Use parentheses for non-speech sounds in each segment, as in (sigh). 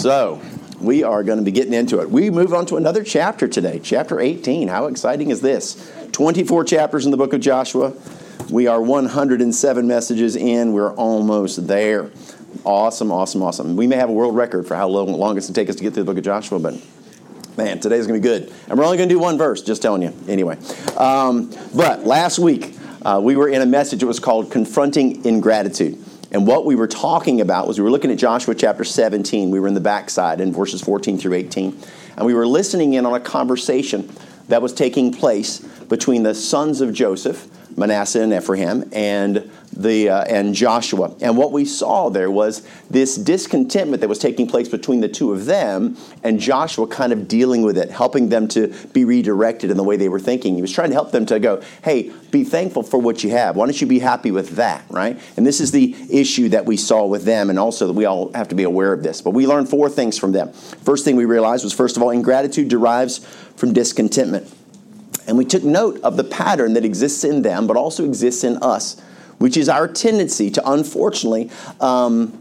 So we are going to be getting into it. We move on to another chapter today, chapter 18. How exciting is this? 24 chapters in the book of Joshua. We are 107 messages in. We're almost there. Awesome, awesome, awesome. We may have a world record for how long, long it's going to take us to get through the book of Joshua, but man, today's going to be good. And we're only going to do one verse, just telling you. Anyway. Um, but last week, uh, we were in a message that was called Confronting Ingratitude. And what we were talking about was we were looking at Joshua chapter 17. We were in the backside in verses 14 through 18. And we were listening in on a conversation that was taking place between the sons of Joseph Manasseh and Ephraim, and the uh, and Joshua. And what we saw there was this discontentment that was taking place between the two of them, and Joshua kind of dealing with it, helping them to be redirected in the way they were thinking. He was trying to help them to go, "Hey, be thankful for what you have. Why don't you be happy with that?" Right? And this is the issue that we saw with them, and also that we all have to be aware of this. But we learned four things from them. First thing we realized was, first of all, ingratitude derives from discontentment. And we took note of the pattern that exists in them, but also exists in us, which is our tendency to unfortunately um,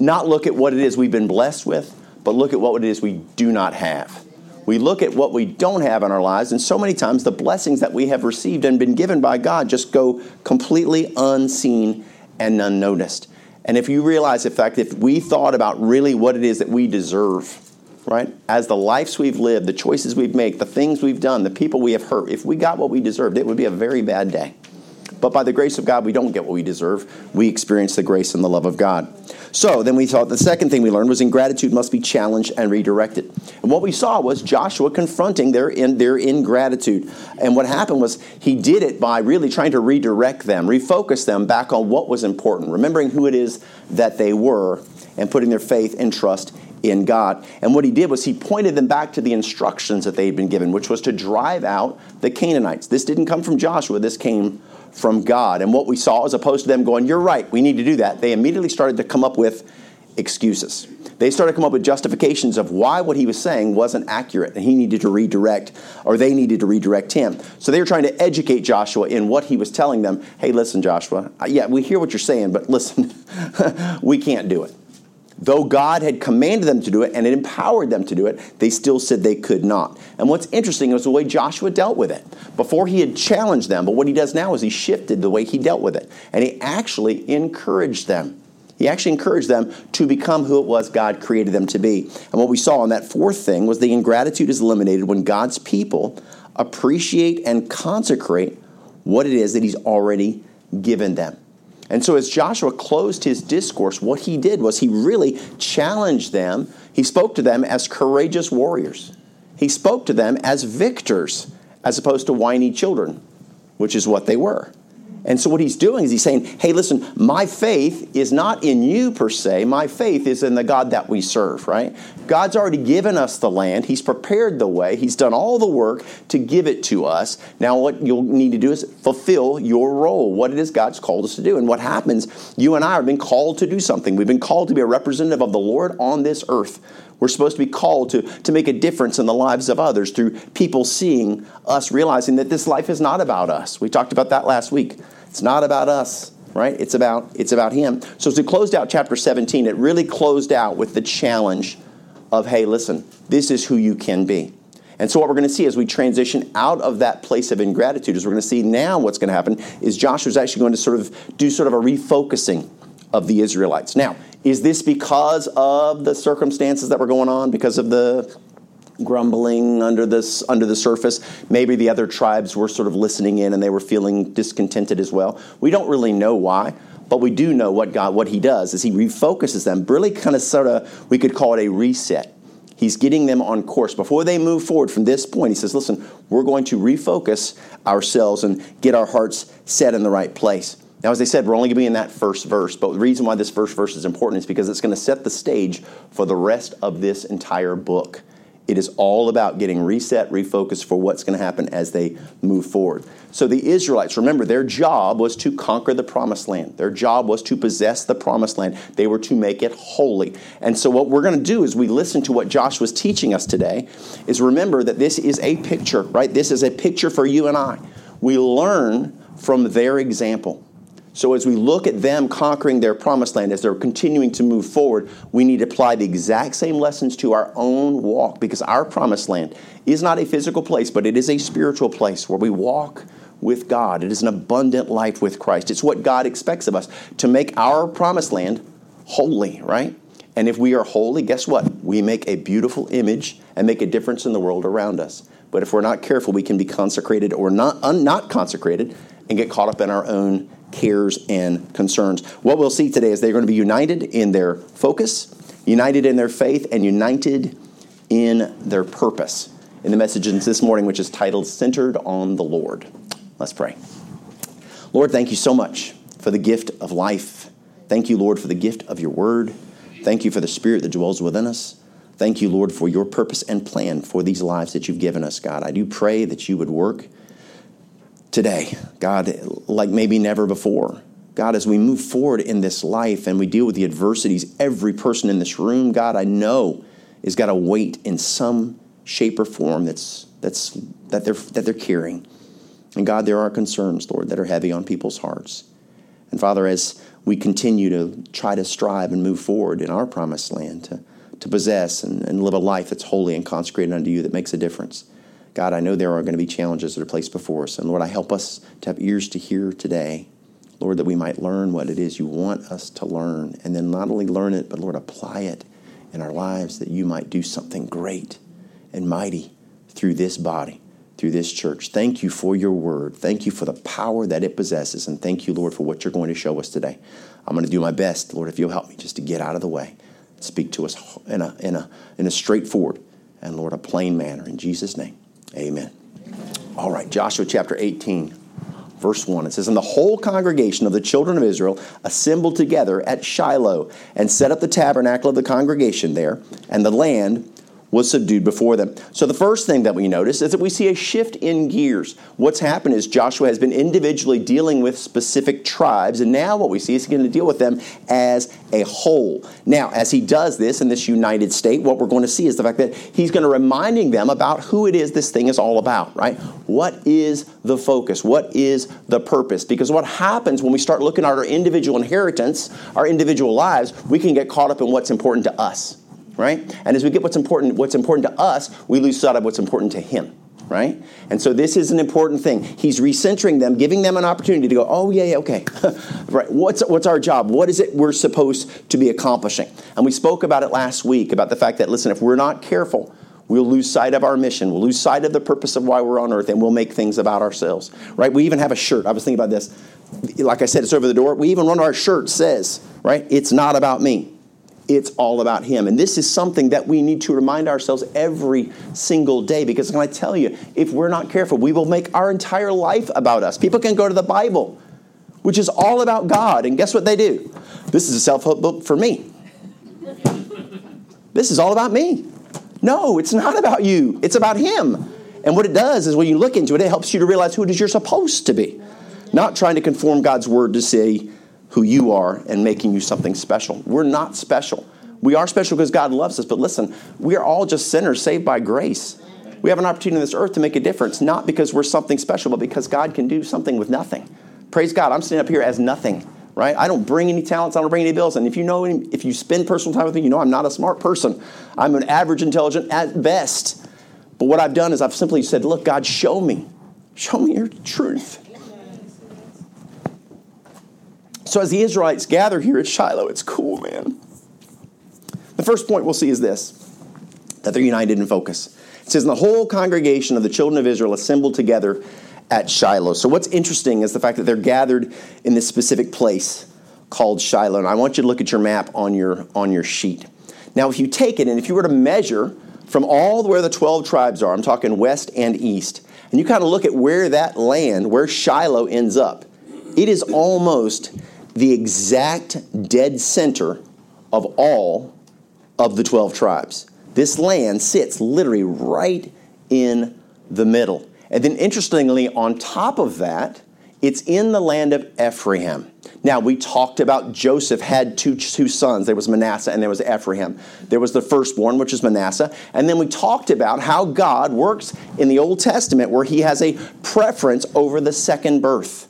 not look at what it is we've been blessed with, but look at what it is we do not have. We look at what we don't have in our lives, and so many times the blessings that we have received and been given by God just go completely unseen and unnoticed. And if you realize, in fact, if we thought about really what it is that we deserve, right? As the lives we've lived, the choices we've made, the things we've done, the people we have hurt, if we got what we deserved, it would be a very bad day. But by the grace of God, we don't get what we deserve. We experience the grace and the love of God. So then we thought the second thing we learned was ingratitude must be challenged and redirected. And what we saw was Joshua confronting their, in, their ingratitude. And what happened was he did it by really trying to redirect them, refocus them back on what was important, remembering who it is that they were, and putting their faith and trust in God. And what he did was he pointed them back to the instructions that they had been given, which was to drive out the Canaanites. This didn't come from Joshua, this came from God. And what we saw, as opposed to them going, You're right, we need to do that, they immediately started to come up with excuses. They started to come up with justifications of why what he was saying wasn't accurate and he needed to redirect, or they needed to redirect him. So they were trying to educate Joshua in what he was telling them. Hey, listen, Joshua, yeah, we hear what you're saying, but listen, (laughs) we can't do it. Though God had commanded them to do it and it empowered them to do it, they still said they could not. And what's interesting is the way Joshua dealt with it. Before he had challenged them, but what he does now is he shifted the way he dealt with it. And he actually encouraged them. He actually encouraged them to become who it was God created them to be. And what we saw in that fourth thing was the ingratitude is eliminated when God's people appreciate and consecrate what it is that He's already given them. And so, as Joshua closed his discourse, what he did was he really challenged them. He spoke to them as courageous warriors, he spoke to them as victors, as opposed to whiny children, which is what they were. And so, what he's doing is he's saying, hey, listen, my faith is not in you per se. My faith is in the God that we serve, right? God's already given us the land. He's prepared the way. He's done all the work to give it to us. Now, what you'll need to do is fulfill your role, what it is God's called us to do. And what happens, you and I have been called to do something. We've been called to be a representative of the Lord on this earth. We're supposed to be called to, to make a difference in the lives of others through people seeing us, realizing that this life is not about us. We talked about that last week. It's not about us, right? It's about it's about him. So as we closed out chapter 17, it really closed out with the challenge of, hey, listen, this is who you can be. And so what we're going to see as we transition out of that place of ingratitude is we're going to see now what's going to happen is Joshua's actually going to sort of do sort of a refocusing of the Israelites. Now, is this because of the circumstances that were going on, because of the grumbling under this under the surface. Maybe the other tribes were sort of listening in and they were feeling discontented as well. We don't really know why, but we do know what God what He does is He refocuses them. Really, kind of sort of we could call it a reset. He's getting them on course before they move forward from this point. He says, "Listen, we're going to refocus ourselves and get our hearts set in the right place." Now, as I said, we're only going to be in that first verse, but the reason why this first verse is important is because it's going to set the stage for the rest of this entire book. It is all about getting reset, refocused for what's going to happen as they move forward. So the Israelites, remember, their job was to conquer the promised land. Their job was to possess the promised land. They were to make it holy. And so what we're going to do is we listen to what Josh was teaching us today is remember that this is a picture, right? This is a picture for you and I. We learn from their example. So as we look at them conquering their promised land, as they're continuing to move forward, we need to apply the exact same lessons to our own walk because our promised land is not a physical place, but it is a spiritual place where we walk with God. It is an abundant life with Christ. It's what God expects of us to make our promised land holy, right? And if we are holy, guess what? We make a beautiful image and make a difference in the world around us. But if we're not careful, we can be consecrated or not, un, not consecrated and get caught up in our own cares and concerns. What we'll see today is they're going to be united in their focus, united in their faith, and united in their purpose. In the message this morning, which is titled Centered on the Lord. Let's pray. Lord, thank you so much for the gift of life. Thank you, Lord, for the gift of your word. Thank you for the spirit that dwells within us. Thank you, Lord, for your purpose and plan for these lives that you've given us, God. I do pray that you would work today, God, like maybe never before. God, as we move forward in this life and we deal with the adversities, every person in this room, God, I know is got a weight in some shape or form that's, that's, that, they're, that they're carrying. And God, there are concerns, Lord, that are heavy on people's hearts. And Father, as we continue to try to strive and move forward in our promised land to, to possess and, and live a life that's holy and consecrated unto you that makes a difference. God, I know there are going to be challenges that are placed before us. And Lord, I help us to have ears to hear today. Lord, that we might learn what it is you want us to learn. And then not only learn it, but Lord, apply it in our lives that you might do something great and mighty through this body through this church. Thank you for your word. Thank you for the power that it possesses. And thank you, Lord, for what you're going to show us today. I'm going to do my best, Lord, if you'll help me just to get out of the way. Speak to us in a, in a, in a straightforward and, Lord, a plain manner. In Jesus' name, amen. All right, Joshua chapter 18 verse 1. It says, And the whole congregation of the children of Israel assembled together at Shiloh and set up the tabernacle of the congregation there, and the land was subdued before them. So the first thing that we notice is that we see a shift in gears. What's happened is Joshua has been individually dealing with specific tribes, and now what we see is he's going to deal with them as a whole. Now, as he does this in this united state, what we're going to see is the fact that he's going to reminding them about who it is this thing is all about, right? What is the focus? What is the purpose? Because what happens when we start looking at our individual inheritance, our individual lives, we can get caught up in what's important to us right? And as we get what's important, what's important to us, we lose sight of what's important to him, right? And so this is an important thing. He's recentering them, giving them an opportunity to go, oh yeah, yeah, okay, (laughs) right? What's what's our job? What is it we're supposed to be accomplishing? And we spoke about it last week about the fact that listen, if we're not careful. We'll lose sight of our mission. We'll lose sight of the purpose of why we're on earth, and we'll make things about ourselves. Right? We even have a shirt. I was thinking about this. Like I said, it's over the door. We even one our shirts says, right? It's not about me it's all about Him. And this is something that we need to remind ourselves every single day because can I tell you, if we're not careful, we will make our entire life about us. People can go to the Bible, which is all about God, and guess what they do? This is a self help book for me. this is all about me. No, it's not about you, it's about Him. And what it does is when you look into it, it helps you to realize who it is you're supposed to be. Not trying to conform God's word to say, who you are and making you something special. We're not special. We are special because God loves us, but listen, we are all just sinners saved by grace. We have an opportunity on this earth to make a difference, not because we're something special, but because God can do something with nothing. Praise God. I'm sitting up here as nothing, right? I don't bring any talents, I don't bring any bills. And if you know, if you spend personal time with me, you know I'm not a smart person. I'm an average intelligent at best. But what I've done is I've simply said, look, God, show me. Show me your truth. So as the Israelites gather here at Shiloh, it's cool, man. The first point we'll see is this that they're united in focus. It says, and the whole congregation of the children of Israel assembled together at Shiloh. So what's interesting is the fact that they're gathered in this specific place called Shiloh. And I want you to look at your map on your on your sheet. Now, if you take it and if you were to measure from all where the 12 tribes are, I'm talking west and east, and you kind of look at where that land, where Shiloh ends up, it is almost the exact dead center of all of the 12 tribes. This land sits literally right in the middle. And then, interestingly, on top of that, it's in the land of Ephraim. Now, we talked about Joseph had two, two sons. There was Manasseh and there was Ephraim. There was the firstborn, which is Manasseh. And then we talked about how God works in the Old Testament where he has a preference over the second birth.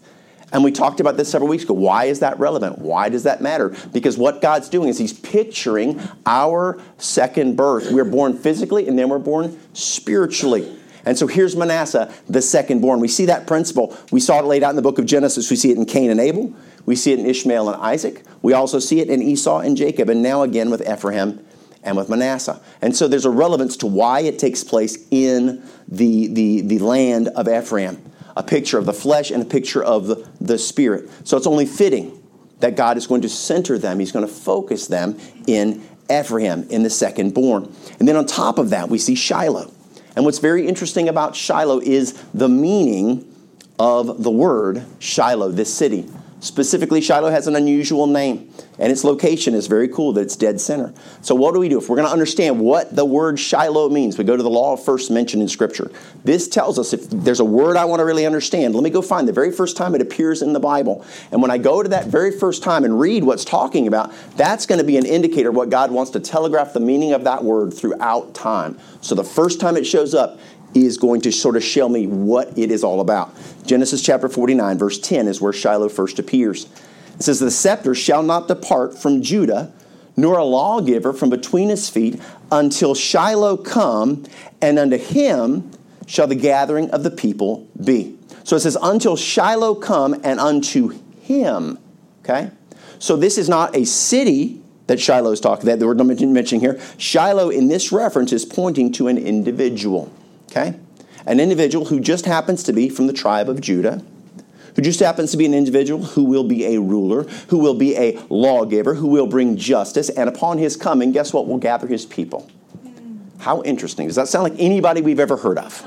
And we talked about this several weeks ago. Why is that relevant? Why does that matter? Because what God's doing is He's picturing our second birth. We're born physically and then we're born spiritually. And so here's Manasseh, the second born. We see that principle. We saw it laid out in the book of Genesis. We see it in Cain and Abel. We see it in Ishmael and Isaac. We also see it in Esau and Jacob, and now again with Ephraim and with Manasseh. And so there's a relevance to why it takes place in the, the, the land of Ephraim a picture of the flesh and a picture of the, the spirit. So it's only fitting that God is going to center them, He's going to focus them in Ephraim, in the second born. And then on top of that, we see Shiloh. And what's very interesting about Shiloh is the meaning of the word Shiloh, this city. Specifically, Shiloh has an unusual name, and its location is very cool that it's dead center. So, what do we do? If we're going to understand what the word Shiloh means, we go to the law of first mention in Scripture. This tells us if there's a word I want to really understand, let me go find the very first time it appears in the Bible. And when I go to that very first time and read what's talking about, that's going to be an indicator of what God wants to telegraph the meaning of that word throughout time. So, the first time it shows up, is going to sort of show me what it is all about. Genesis chapter 49, verse 10 is where Shiloh first appears. It says, The scepter shall not depart from Judah, nor a lawgiver from between his feet, until Shiloh come, and unto him shall the gathering of the people be. So it says, Until Shiloh come, and unto him. Okay? So this is not a city that Shiloh is talking, that we're mentioning here. Shiloh in this reference is pointing to an individual. Okay? An individual who just happens to be from the tribe of Judah, who just happens to be an individual who will be a ruler, who will be a lawgiver, who will bring justice, and upon his coming, guess what? We'll gather his people. How interesting. Does that sound like anybody we've ever heard of?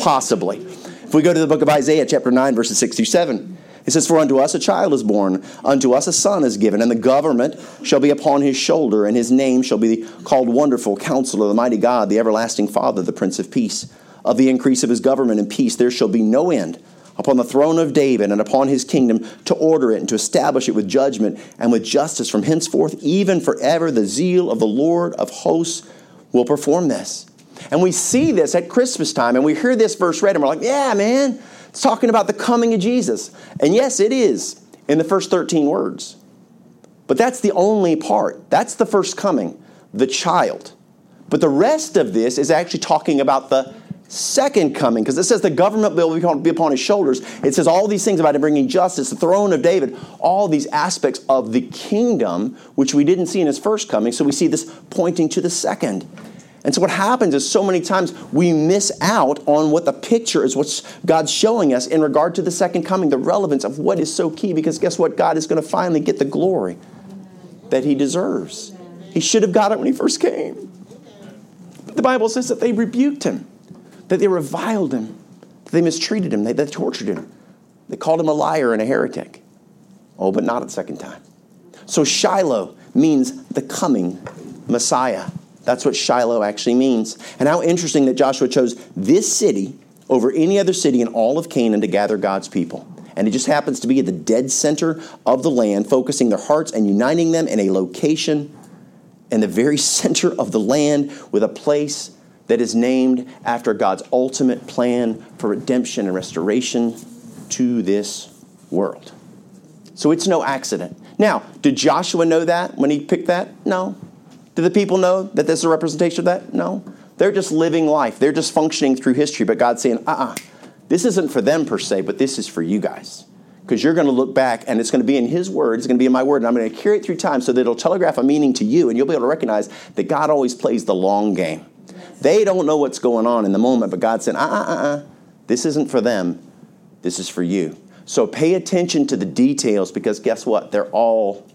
Possibly. If we go to the book of Isaiah, chapter 9, verses 6 through 7, it says, For unto us a child is born, unto us a son is given, and the government shall be upon his shoulder, and his name shall be called Wonderful, Counselor, the Mighty God, the Everlasting Father, the Prince of Peace. Of the increase of his government and peace there shall be no end upon the throne of David and upon his kingdom to order it and to establish it with judgment and with justice from henceforth, even forever. The zeal of the Lord of hosts will perform this. And we see this at Christmas time, and we hear this verse read, and we're like, yeah, man, it's talking about the coming of Jesus. And yes, it is in the first 13 words. But that's the only part. That's the first coming, the child. But the rest of this is actually talking about the second coming, because it says the government will be upon his shoulders. It says all these things about him bringing justice, the throne of David, all these aspects of the kingdom, which we didn't see in his first coming. So we see this pointing to the second. And so what happens is so many times we miss out on what the picture is, what God's showing us in regard to the second coming, the relevance of what is so key, because guess what? God is going to finally get the glory that he deserves. He should have got it when he first came. But the Bible says that they rebuked him, that they reviled him, that they mistreated him, they, they tortured him. They called him a liar and a heretic. Oh, but not a second time. So Shiloh means the coming Messiah. That's what Shiloh actually means. And how interesting that Joshua chose this city over any other city in all of Canaan to gather God's people. And it just happens to be at the dead center of the land, focusing their hearts and uniting them in a location in the very (laughs) center of the land with a place that is named after God's ultimate plan for redemption and restoration to this world. So it's no accident. Now, did Joshua know that when he picked that? No. Do the people know that this is a representation of that? No. They're just living life. They're just functioning through history. But God's saying, uh uh-uh, uh this isn't for them per se, but this is for you guys. Because you're going to look back and it's going to be in His Word, it's going to be in my Word, and I'm going to carry it through time so that it'll telegraph a meaning to you, and you'll be able to recognize that God always plays the long game. They don't know what's going on in the moment, but God said, uh uh uh uh, this isn't for them, this is for you. So pay attention to the details because guess what? They're all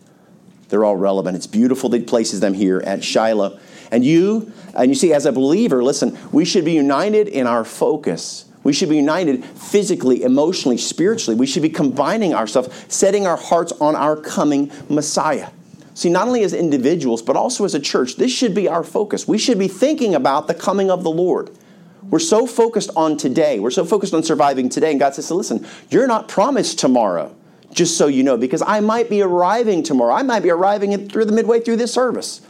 they're all relevant. It's beautiful that he places them here at Shiloh. And you, and you see, as a believer, listen, we should be united in our focus. We should be united physically, emotionally, spiritually. We should be combining ourselves, setting our hearts on our coming Messiah. See, not only as individuals, but also as a church, this should be our focus. We should be thinking about the coming of the Lord. We're so focused on today. We're so focused on surviving today. And God says, listen, you're not promised tomorrow just so you know, because I might be arriving tomorrow. I might be arriving through the midway through this service.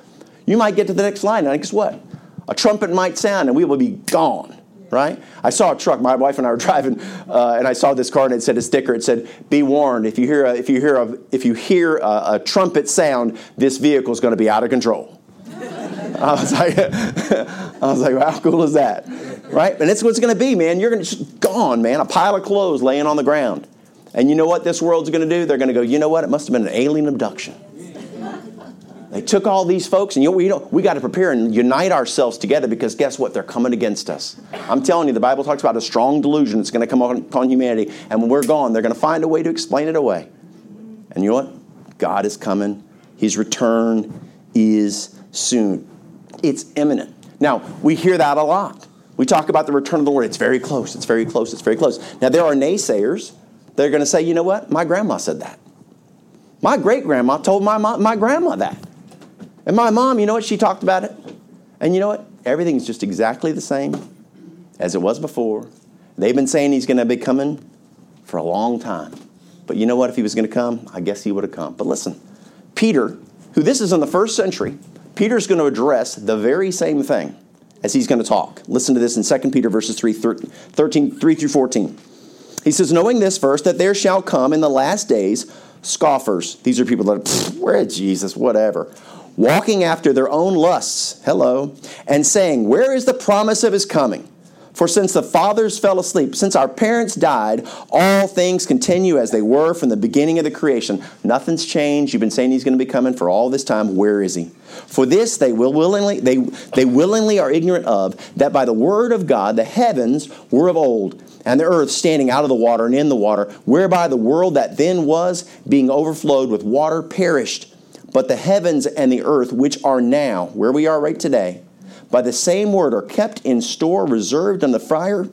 You might get to the next line, and guess what? A trumpet might sound, and we will be gone. right? I saw a truck. My wife and I were (laughs) driving, uh, and I saw this car, and it said a sticker. It said, "Be warned: if you hear a, if you hear a, if you hear a, a trumpet sound, this vehicle is going to be out of control." (laughs) I was like, (laughs) I was like, how cool is that, right? And it's what's going to be, man. You're going to just gone, man. A pile of clothes laying on the ground, and you know what this world's going to do? They're going to go, you know what? It must have been an alien abduction. They took all these folks, and you know, we, we got to prepare and unite ourselves together because guess what? They're coming against us. I'm telling you, the Bible talks about a strong delusion that's going to come upon humanity, and when we're gone, they're going to find a way to explain it away. And you know what? God is coming. His return is soon. It's imminent. Now, we hear that a lot. We talk about the return of the Lord. It's very close. It's very close. It's very close. Now, there are naysayers. They're going to say, you know what? My grandma said that. My great grandma told my, mom, my grandma that. And my mom, you know what? She talked about it. And you know what? Everything's just exactly the same as it was before. They've been saying he's going to be coming for a long time. But you know what? If he was going to come, I guess he would have come. But listen, Peter, who this is in the first century, Peter's going to address the very same thing as he's going to talk. Listen to this in 2 Peter verses 3, 13, 3 through 14. He says, Knowing this first, that there shall come in the last days scoffers. These are people that are, where Jesus, whatever walking after their own lusts, hello, and saying, Where is the promise of his coming? For since the fathers fell asleep, since our parents died, all things continue as they were from the beginning of the creation. Nothing's changed. You've been saying he's going to be coming for all this time. Where is he? For this they will willingly they, they willingly are ignorant of that by the word of God the heavens were of old, and the earth standing out of the water and in the water, whereby the world that then was, being overflowed with water, perished but the heavens and the earth, which are now, where we are right today, by the same word are kept in store, reserved on the fire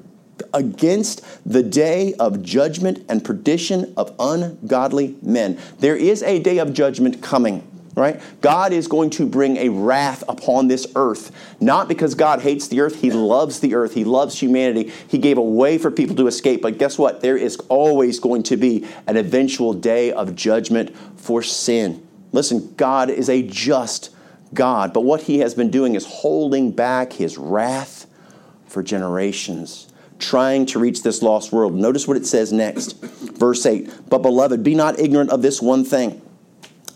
against the day of judgment and perdition of ungodly men. There is a day of judgment coming. Right? God is going to bring a wrath upon this earth. Not because God hates the earth, He loves the earth, He loves humanity. He gave a way for people to escape. But guess what? There is always going to be an eventual day of judgment for sin. Listen, God is a just God, but what he has been doing is holding back his wrath for generations, trying to reach this lost world. Notice what it says next. Verse 8 But beloved, be not ignorant of this one thing.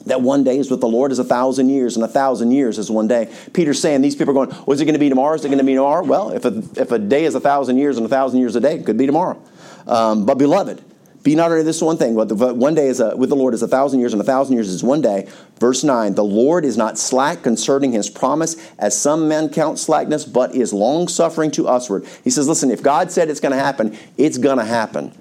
That one day is with the Lord is a thousand years, and a thousand years is one day. Peter's saying these people are going, Was it going to be tomorrow? Is it going to be tomorrow? Well, if a, if a day is a thousand years and a thousand years a day, it could be tomorrow. Um, but beloved, be not under this one thing. But one day is a, with the Lord is a thousand years, and a thousand years is one day. Verse 9 The Lord is not slack concerning his promise, as some men count slackness, but is long suffering to usward. He says, Listen, if God said it's going to happen, it's going to happen.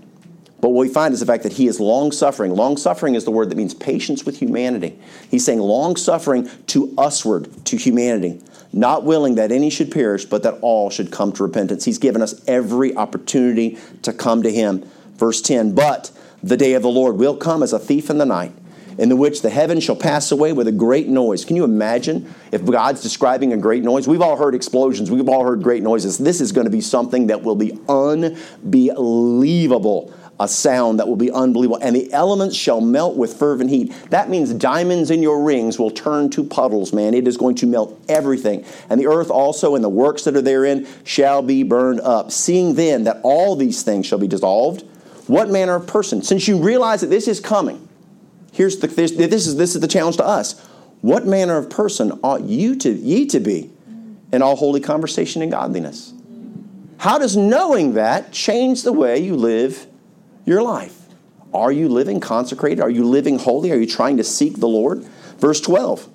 But what we find is the fact that he is long suffering. Long suffering is the word that means patience with humanity. He's saying long suffering to usward, to humanity, not willing that any should perish, but that all should come to repentance. He's given us every opportunity to come to him. Verse 10 But the day of the Lord will come as a thief in the night, in the which the heavens shall pass away with a great noise. Can you imagine if God's describing a great noise? We've all heard explosions, we've all heard great noises. This is going to be something that will be unbelievable a sound that will be unbelievable. And the elements shall melt with fervent heat. That means diamonds in your rings will turn to puddles, man. It is going to melt everything. And the earth also and the works that are therein shall be burned up. Seeing then that all these things shall be dissolved, what manner of person? Since you realize that this is coming, here's the this, is this is the challenge to us. What manner of person ought you to ye to be in all holy conversation and godliness? How does knowing that change the way you live your life? Are you living consecrated? Are you living holy? Are you trying to seek the Lord? Verse 12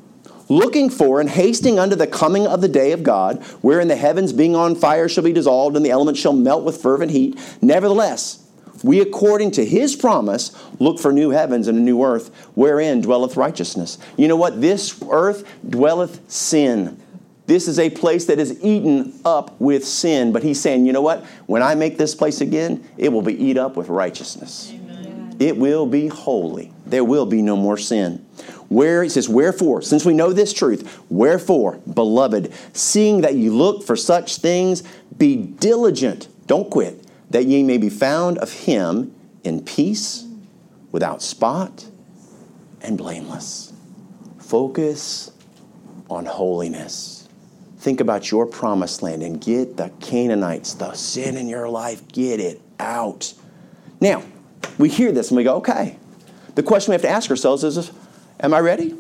looking for and hasting unto the coming of the day of God, wherein the heavens being on fire shall be dissolved, and the elements shall melt with fervent heat. Nevertheless, we, according to his promise, look for new heavens and a new earth wherein dwelleth righteousness. You know what? This earth dwelleth sin. This is a place that is eaten up with sin. But he's saying, you know what? When I make this place again, it will be eat up with righteousness. Amen. It will be holy. There will be no more sin. Where he says, Wherefore, since we know this truth, wherefore, beloved, seeing that you look for such things, be diligent. Don't quit that ye may be found of him in peace, without spot, and blameless. Focus on holiness. think about your promised land and get the Canaanites, the sin in your life, get it out. Now, we hear this and we go, okay. The question we have to ask ourselves is, am I ready?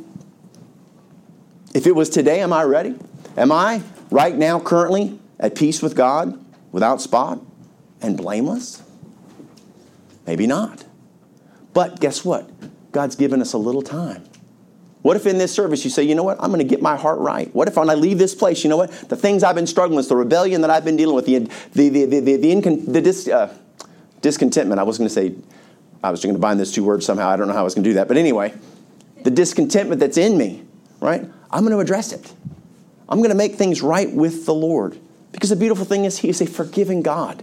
If it was today, am I ready? Am I right now, currently, at peace with God, without spot, and blameless? Maybe not. But guess what? God's given us a little time. What if in this service you say, you know what, I'm going to get my heart right? What if when I leave this place, you know what, the things I've been struggling with, the rebellion that I've been dealing with, the, the, the, the, the, the, incon- the dis, uh, discontentment, I was going to say, I was going to bind those two words somehow. I don't know how I was going to do that. But anyway, the discontentment that's in me, right? I'm going to address it. I'm going to make things right with the Lord. Because the beautiful thing is, He is a forgiving God.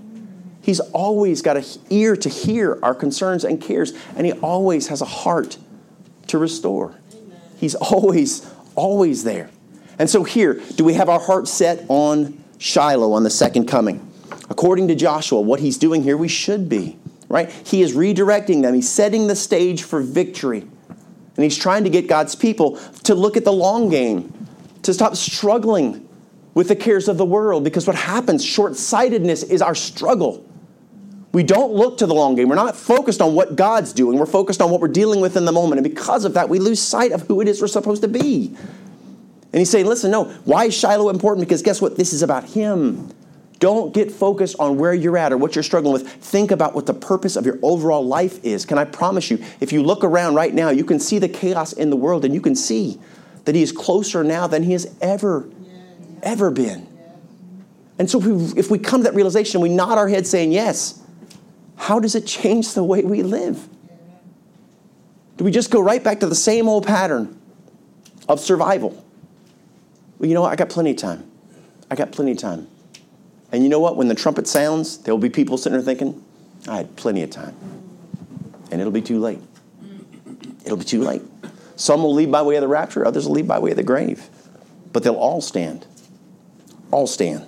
He's always got an ear to hear our concerns and cares, and He always has a heart to restore. He's always, always there. And so here, do we have our heart set on Shiloh, on the second coming? According to Joshua, what he's doing here, we should be, right? He is redirecting them, he's setting the stage for victory. And he's trying to get God's people to look at the long game, to stop struggling with the cares of the world, because what happens, short sightedness, is our struggle. We don't look to the long game. We're not focused on what God's doing. We're focused on what we're dealing with in the moment. And because of that, we lose sight of who it is we're supposed to be. And he's saying, listen, no, why is Shiloh important? Because guess what? This is about him. Don't get focused on where you're at or what you're struggling with. Think about what the purpose of your overall life is. Can I promise you, if you look around right now, you can see the chaos in the world and you can see that he is closer now than he has ever, ever been. And so if we, if we come to that realization, we nod our head saying yes, how does it change the way we live? Do we just go right back to the same old pattern of survival? Well, you know what? I got plenty of time. I got plenty of time. And you know what? When the trumpet sounds, there will be people sitting there thinking, I had plenty of time. And it'll be too late. It'll be too late. Some will leave by way of the rapture, others will leave by way of the grave. But they'll all stand. All stand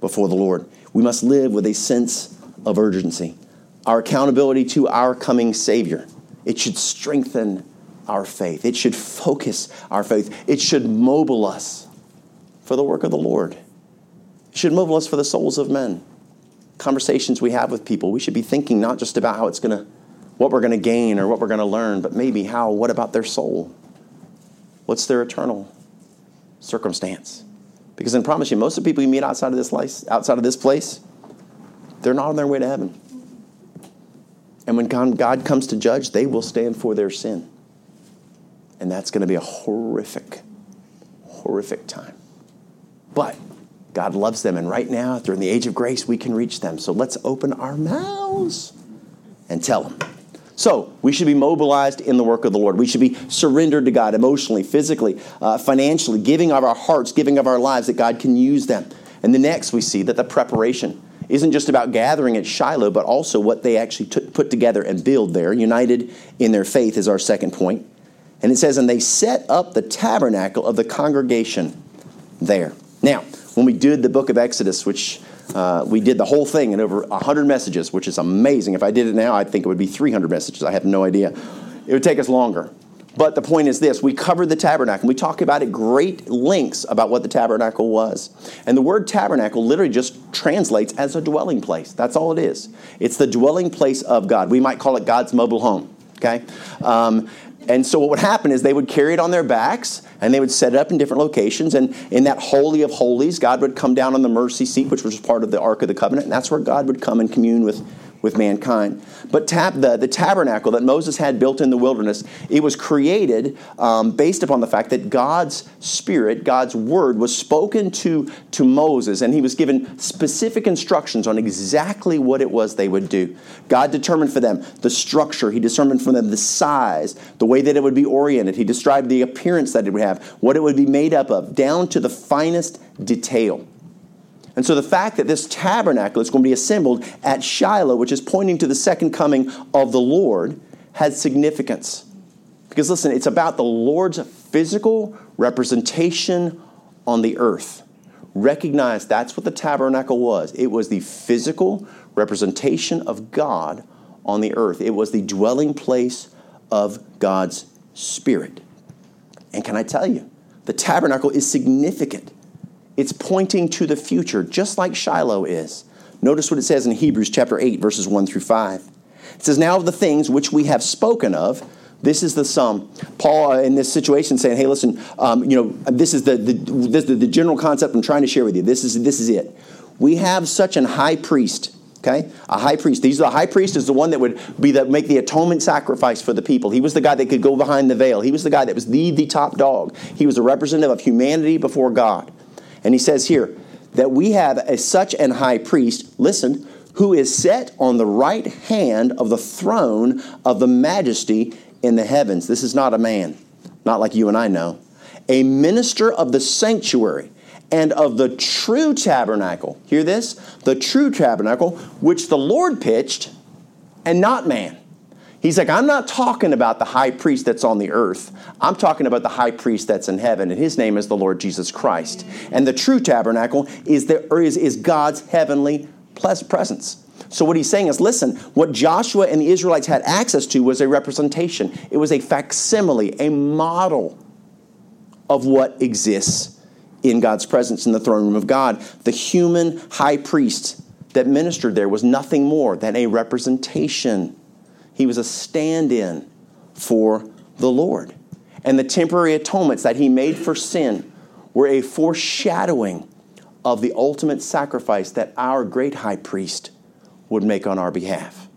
before the Lord. We must live with a sense of urgency, our accountability to our coming Savior. It should strengthen our faith, it should focus our faith, it should mobile us for the work of the Lord, it should mobile us for the souls of men. Conversations we have with people, we should be thinking not just about how it's going to, what we're going to gain or what we're going to learn, but maybe how, what about their soul? What's their eternal circumstance? Because I promise you, most of the people you meet outside of this place, outside of this place, they're not on their way to heaven. And when God comes to judge, they will stand for their sin. And that's going to be a horrific, horrific time. But God loves them. And right now, during the age of grace, we can reach them. So let's open our mouths and tell them. So we should be mobilized in the work of the Lord. We should be surrendered to God emotionally, physically, uh, financially, giving of our hearts, giving of our lives that God can use them. And the next, we see that the preparation isn't just about gathering at Shiloh, but also what they actually t- put together and build there. United in their faith is our second point. And it says, and they set up the tabernacle of the congregation there. Now, when we did the book of Exodus, which uh, we did the whole thing in over 100 messages, which is amazing. If I did it now, I think it would be 300 messages. I have no idea. It would take us longer. But the point is this we covered the tabernacle. We talk about it great lengths about what the tabernacle was. And the word tabernacle literally just translates as a dwelling place. That's all it is. It's the dwelling place of God. We might call it God's mobile home. Okay? Um, and so what would happen is they would carry it on their backs and they would set it up in different locations. And in that Holy of Holies, God would come down on the mercy seat, which was part of the Ark of the Covenant. And that's where God would come and commune with, with mankind. But tab, the, the tabernacle that Moses had built in the wilderness, it was created um, based upon the fact that God's Spirit, God's Word, was spoken to, to Moses, and he was given specific instructions on exactly what it was they would do. God determined for them the structure, He determined for them the size, the way that it would be oriented. He described the appearance that it would have, what it would be made up of, down to the finest detail. And so the fact that this tabernacle is going to be assembled at Shiloh, which is pointing to the second coming of the Lord, has significance. Because listen, it's about the Lord's physical representation on the earth. Recognize that's what the tabernacle was. It was the physical representation of God on the earth, it was the dwelling place of God's Spirit. And can I tell you, the tabernacle is significant It's pointing to the future, just like Shiloh is. Notice what it says in Hebrews chapter 8, verses 1 through 5. It says, Now of the things which we have spoken of, this is the sum. Paul, uh, in this situation, saying, "Hey, listen, um, you know, this is the the, this, the the general concept I'm trying to share with you. This is this is it. We have such an high priest Okay, a high priest. These the high priest is the one that would be the make the atonement sacrifice for the people. He was the guy that could go behind the veil. He was the guy that was the the top dog. He was a representative of humanity before God. And he says here that we have a, such an high priest. Listen, who is set on the right hand of the throne of the majesty in the heavens. This is not a man, not like you and I know. A minister of the sanctuary and of the true tabernacle. Hear this? The true tabernacle, which the Lord pitched, and not man. He's like, I'm not talking about the high priest that's on the earth. I'm talking about the high priest that's in heaven, and his name is the Lord Jesus Christ. And the true tabernacle is, the, is, is God's heavenly presence. So, what he's saying is listen, what Joshua and the Israelites had access to was a representation, it was a facsimile, a model of what exists in God's presence in the throne room of God. The human high priest that ministered there was nothing more than a representation, he was a stand in for the Lord. And the temporary atonements that he made for sin were a foreshadowing of the ultimate sacrifice that our great high priest would make on our behalf.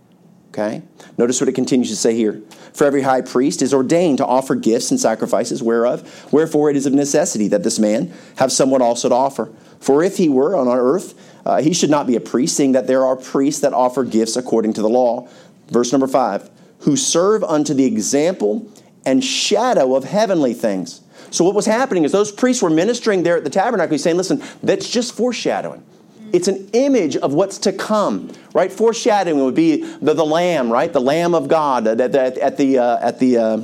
Okay? Notice what it continues to say here. For every high priest is ordained to offer gifts and sacrifices, whereof, wherefore it is of necessity that this man have someone also to offer. For if he were on earth, uh, he should not be a priest, seeing that there are priests that offer gifts according to the law. Verse number five, who serve unto the example and shadow of heavenly things. So what was happening is those priests were ministering there at the tabernacle, saying, listen, that's just foreshadowing it's an image of what's to come, right? Foreshadowing would be the, the Lamb, right? The Lamb of God at, at, at the uh, at the. Uh,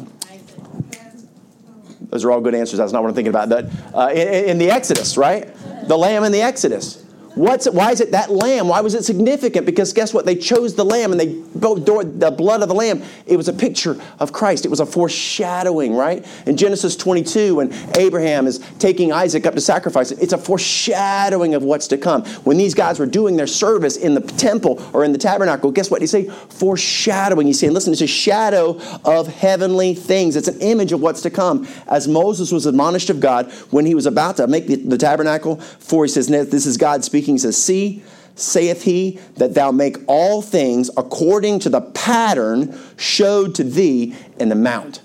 those are all good answers. That's not what I'm thinking about. But, uh, in, in the Exodus, right? The Lamb in the Exodus. What's why is it that lamb? Why was it significant? Because guess what? They chose the lamb and they the blood of the lamb. It was a picture of Christ. It was a foreshadowing, right? In Genesis 22, when Abraham is taking Isaac up to sacrifice, it's a foreshadowing of what's to come. When these guys were doing their service in the temple or in the tabernacle, guess what? You say foreshadowing. He's saying, listen, it's a shadow of heavenly things. It's an image of what's to come. As Moses was admonished of God when he was about to make the, the tabernacle, for he says, this is God speaking speaking, says, See, saith he, that thou make all things according to the pattern showed to thee in the mount.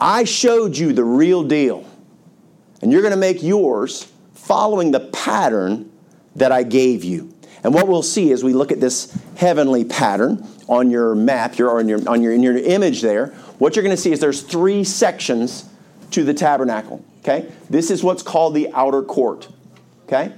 I showed you the real deal, and you're going to make yours following the pattern that I gave you. And what we'll see as we look at this heavenly pattern on your map, your, on your, on your, in your image there, what you're going to see is there's three sections to the tabernacle. Okay? This is what's called the outer court. Okay?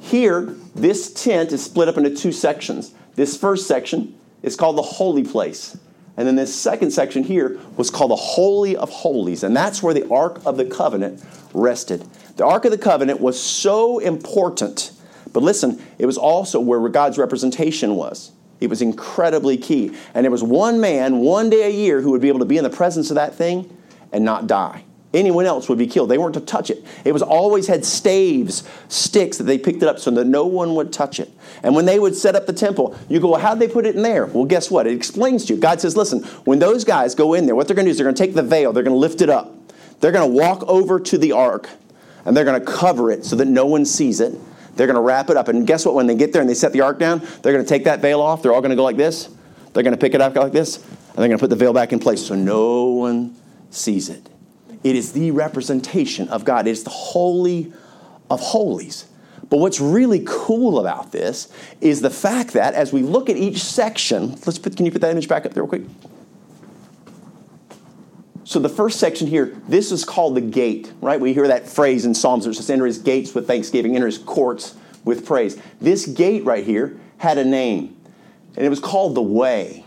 Here, this tent is split up into two sections. This first section is called the holy place. And then this second section here was called the Holy of Holies. And that's where the Ark of the Covenant rested. The Ark of the Covenant was so important. But listen, it was also where God's representation was. It was incredibly key. And there was one man, one day a year, who would be able to be in the presence of that thing and not die anyone else would be killed. They weren't to touch it. It was always had staves, sticks that they picked it up so that no one would touch it. And when they would set up the temple, you go, well, how'd they put it in there? Well, guess what? It explains to you. God says, listen, when those guys go in there, what they're going to do is they're going to take the veil, they're going to lift it up, they're going to walk over to the ark, and they're going to cover it so that no one sees it. They're going to wrap it up. And guess what? When they get there and they set the ark down, they're going to take that veil off. They're all going to go like this. They're going to pick it up like this, and they're going to put the veil back in place so no one sees it. It is the representation of God. It is the holy of holies. But what's really cool about this is the fact that as we look at each section, let's put, can you put that image back up there real quick? So the first section here, this is called the gate, right? We hear that phrase in Psalms, it says, enter his gates with thanksgiving, enter his courts with praise. This gate right here had a name, and it was called the way.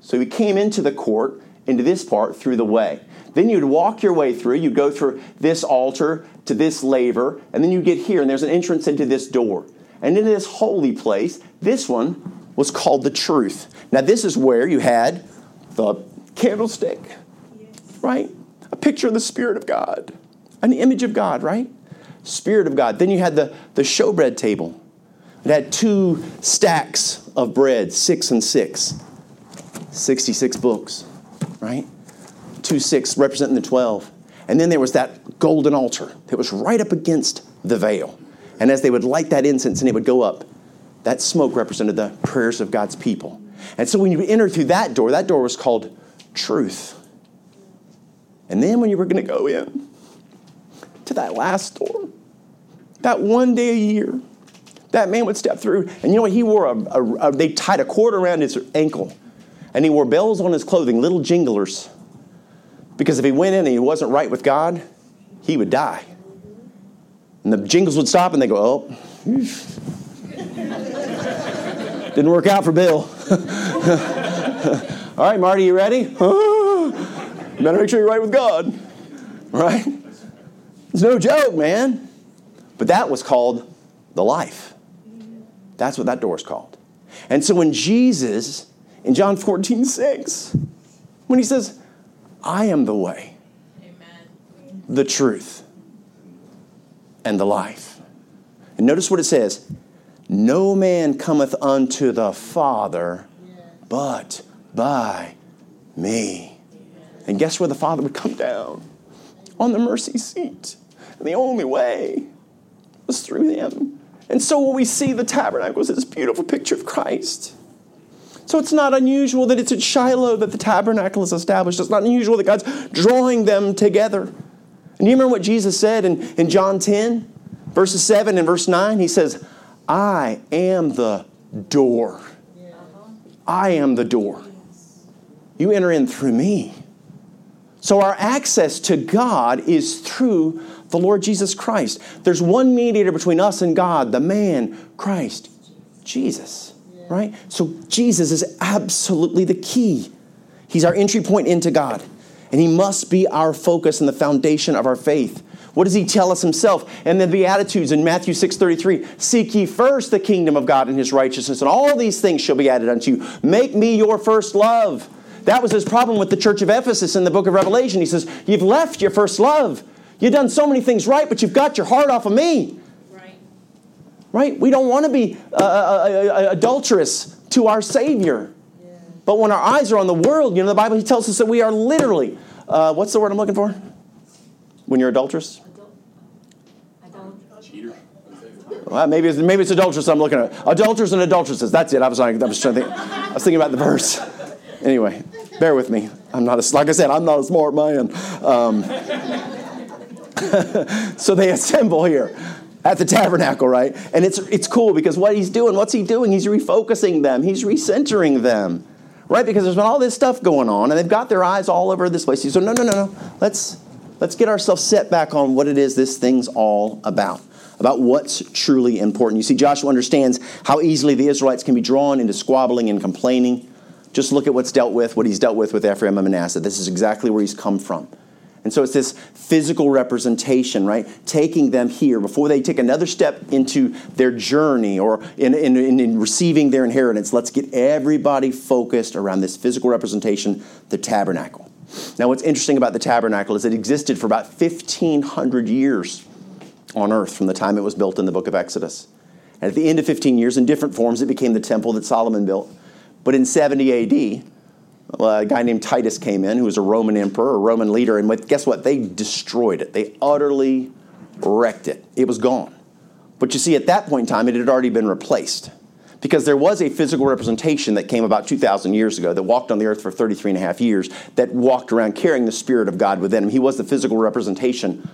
So he came into the court, into this part, through the way. Then you'd walk your way through, you'd go through this altar to this laver, and then you get here, and there's an entrance into this door. And in this holy place, this one was called the truth. Now, this is where you had the candlestick, right? A picture of the Spirit of God, an image of God, right? Spirit of God. Then you had the, the showbread table. It had two stacks of bread, six and six. 66 books, right? Two six representing the 12. And then there was that golden altar that was right up against the veil. And as they would light that incense and it would go up, that smoke represented the prayers of God's people. And so when you entered through that door, that door was called truth. And then when you were going to go in to that last door, that one day a year, that man would step through. And you know what? He wore a, a, a they tied a cord around his ankle and he wore bells on his clothing, little jinglers. Because if he went in and he wasn't right with God, he would die. And the jingles would stop and they go, oh, (laughs) didn't work out for Bill. (laughs) All right, Marty, you ready? (laughs) better make sure you're right with God. Right? It's no joke, man. But that was called the life. That's what that door is called. And so when Jesus in John 14, 6, when he says, I am the way, Amen. the truth, and the life. And notice what it says No man cometh unto the Father but by me. And guess where the Father would come down? On the mercy seat. And the only way was through him. And so when we see the tabernacle, it's this beautiful picture of Christ. So it's not unusual that it's at Shiloh that the tabernacle is established. It's not unusual that God's drawing them together. And you remember what Jesus said in, in John 10, verses 7 and verse 9? He says, I am the door. I am the door. You enter in through me. So our access to God is through the Lord Jesus Christ. There's one mediator between us and God, the man, Christ, Jesus right? So Jesus is absolutely the key. He's our entry point into God, and He must be our focus and the foundation of our faith. What does he tell us himself? And the Beatitudes in Matthew 6:33, seek ye first the kingdom of God and his righteousness, and all these things shall be added unto you. Make me your first love. That was his problem with the church of Ephesus in the book of Revelation. He says, You've left your first love. You've done so many things right, but you've got your heart off of me right? We don't want to be uh, uh, uh, adulterous to our Savior. Yeah. But when our eyes are on the world, you know, the Bible he tells us that we are literally, uh, what's the word I'm looking for? When you're adulterous? Well, maybe it's, maybe it's adulterous I'm looking at. Adulterers and adulteresses. That's it. I was, I was trying to think. I was thinking about the verse. Anyway, bear with me. I'm not a, like I said, I'm not a smart man. Um, (laughs) so they assemble here at the tabernacle, right? And it's, it's cool because what he's doing, what's he doing? He's refocusing them, he's recentering them, right? Because there's been all this stuff going on and they've got their eyes all over this place. So, no, no, no, no. Let's, let's get ourselves set back on what it is this thing's all about, about what's truly important. You see, Joshua understands how easily the Israelites can be drawn into squabbling and complaining. Just look at what's dealt with, what he's dealt with with Ephraim and Manasseh. This is exactly where he's come from. And so it's this physical representation, right? Taking them here before they take another step into their journey or in, in, in, receiving their inheritance. Let's get everybody focused around this physical representation, the tabernacle. Now, what's interesting about the tabernacle is it existed for about 1,500 years on earth from the time it was built in the book of Exodus. And at the end of 15 years, in different forms, it became the temple that Solomon built. But in 70 AD, Uh, a guy named Titus came in, who was a Roman emperor, a Roman leader, and guess what? They destroyed it. They utterly wrecked it. It was gone. But you see, at that point in time, it had already been replaced because there was a physical representation that came about 2,000 years ago that walked on the earth for 33 and a half years that walked around carrying the Spirit of God within him. He was the physical representation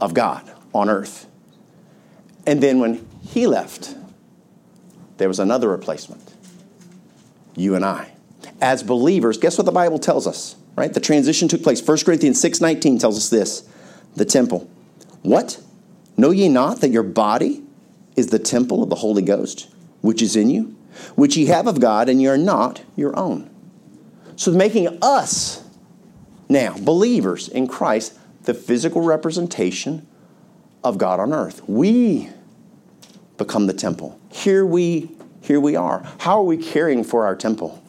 of God on earth. And then when he left, there was another replacement you and I as believers, guess what the Bible tells us? Right? The transition took place. 1 Corinthians 6:19 tells us this. The temple. What? Know ye not that your body is the temple of the Holy Ghost, which is in you, which ye have of God, and ye are not your own. So making us now believers in Christ the physical representation of God on earth. We become the temple. Here we here we are. How are we caring for our temple?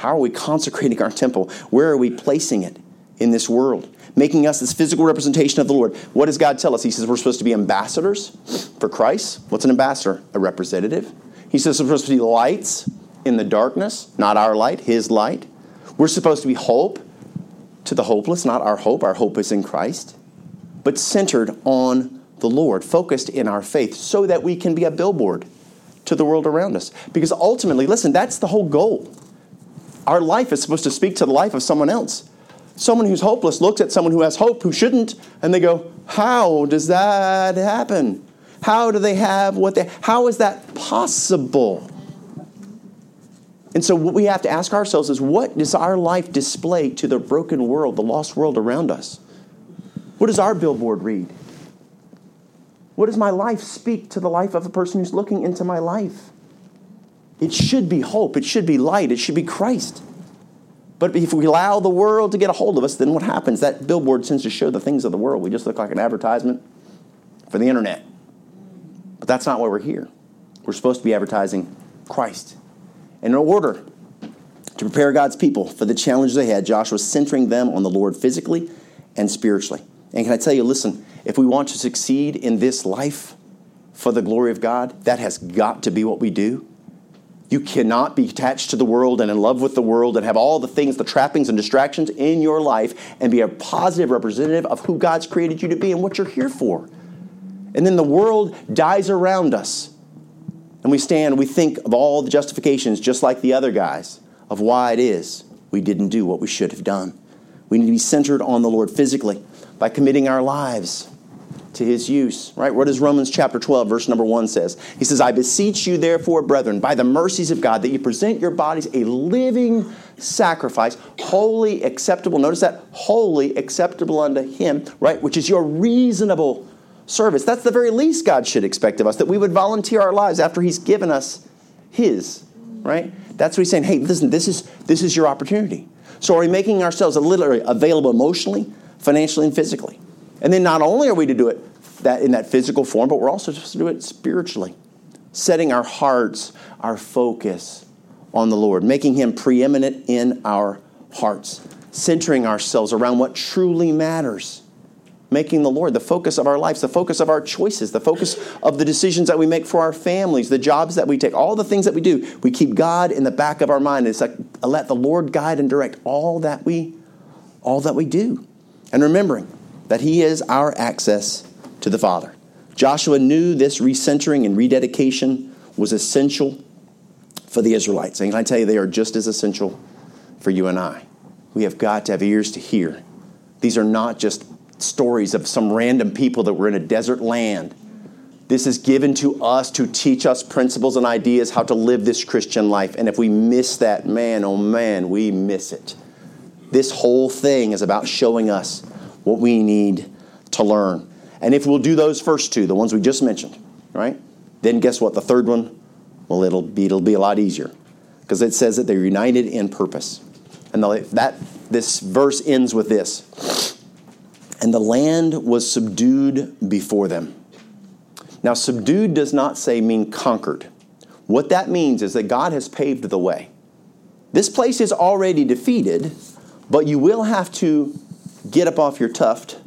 How are we consecrating our temple? Where are we placing it in this world, making us this physical representation of the Lord. What does God tell us? He says we're supposed to be ambassadors for Christ. What's an ambassador? A representative. He says we're supposed to be lights in the darkness, not our light, His light. We're supposed to be hope to the hopeless, not our hope. Our hope is in Christ, but centered on the Lord, focused in our faith, so that we can be a billboard to the world around us. Because ultimately, listen, that's the whole goal. Our life is supposed to speak to the life of someone else. Someone who's hopeless looks at someone who has hope who shouldn't, and they go, How does that happen? How do they have what they how is that possible? And so what we have to ask ourselves is what does our life display to the broken world, the lost world around us? What does our billboard read? What does my life speak to the life of a person who's looking into my life? It should be hope, it should be light, it should be Christ. But if we allow the world to get a hold of us, then what happens? That billboard tends to show the things of the world. We just look like an advertisement for the internet. But that's not why we're here. We're supposed to be advertising Christ. And in order to prepare God's people for the challenges ahead, Joshua was centering them on the Lord physically and spiritually. And can I tell you, listen, if we want to succeed in this life for the glory of God, that has got to be what we do. You cannot be attached to the world and in love with the world and have all the things, the trappings and distractions in your life and be a positive representative of who God's created you to be and what you're here for. And then the world dies around us. And we stand, we think of all the justifications, just like the other guys, of why it is we didn't do what we should have done. We need to be centered on the Lord physically by committing our lives to his use, right? What does Romans chapter 12, verse number 1 says? He says, I beseech you, therefore, brethren, by the mercies of God, that you present your bodies a living sacrifice, wholly acceptable. Notice that, wholly acceptable unto him, right? Which is your reasonable service. That's the very least God should expect of us, that we would volunteer our lives after he's given us his, right? That's what he's saying. Hey, listen, this is, this is your opportunity. So are we making ourselves literally available emotionally, financially, and physically? And then not only are we to do it that in that physical form, but we're also supposed to do it spiritually, setting our hearts, our focus on the Lord, making Him preeminent in our hearts, centering ourselves around what truly matters, making the Lord the focus of our lives, the focus of our choices, the focus of the decisions that we make for our families, the jobs that we take, all the things that we do. We keep God in the back of our mind. It's like let the Lord guide and direct all that we all that we do. And remembering that He is our access to the Father. Joshua knew this recentering and rededication was essential for the Israelites. And I tell you, they are just as essential for you and I. We have got to have ears to hear. These are not just stories of some random people that were in a desert land. This is given to us to teach us principles and ideas how to live this Christian life. And if we miss that, man, oh man, we miss it. This whole thing is about showing us what we need to learn. And if we'll do those first two, the ones we just mentioned, right? Then guess what? The third one, well, it'll be, it'll be a lot easier because it says that they're united in purpose. And the, that this verse ends with this. And the land was subdued before them. Now, subdued does not say mean conquered. What that means is that God has paved the way. This place is already defeated, but you will have to get up off your tuft,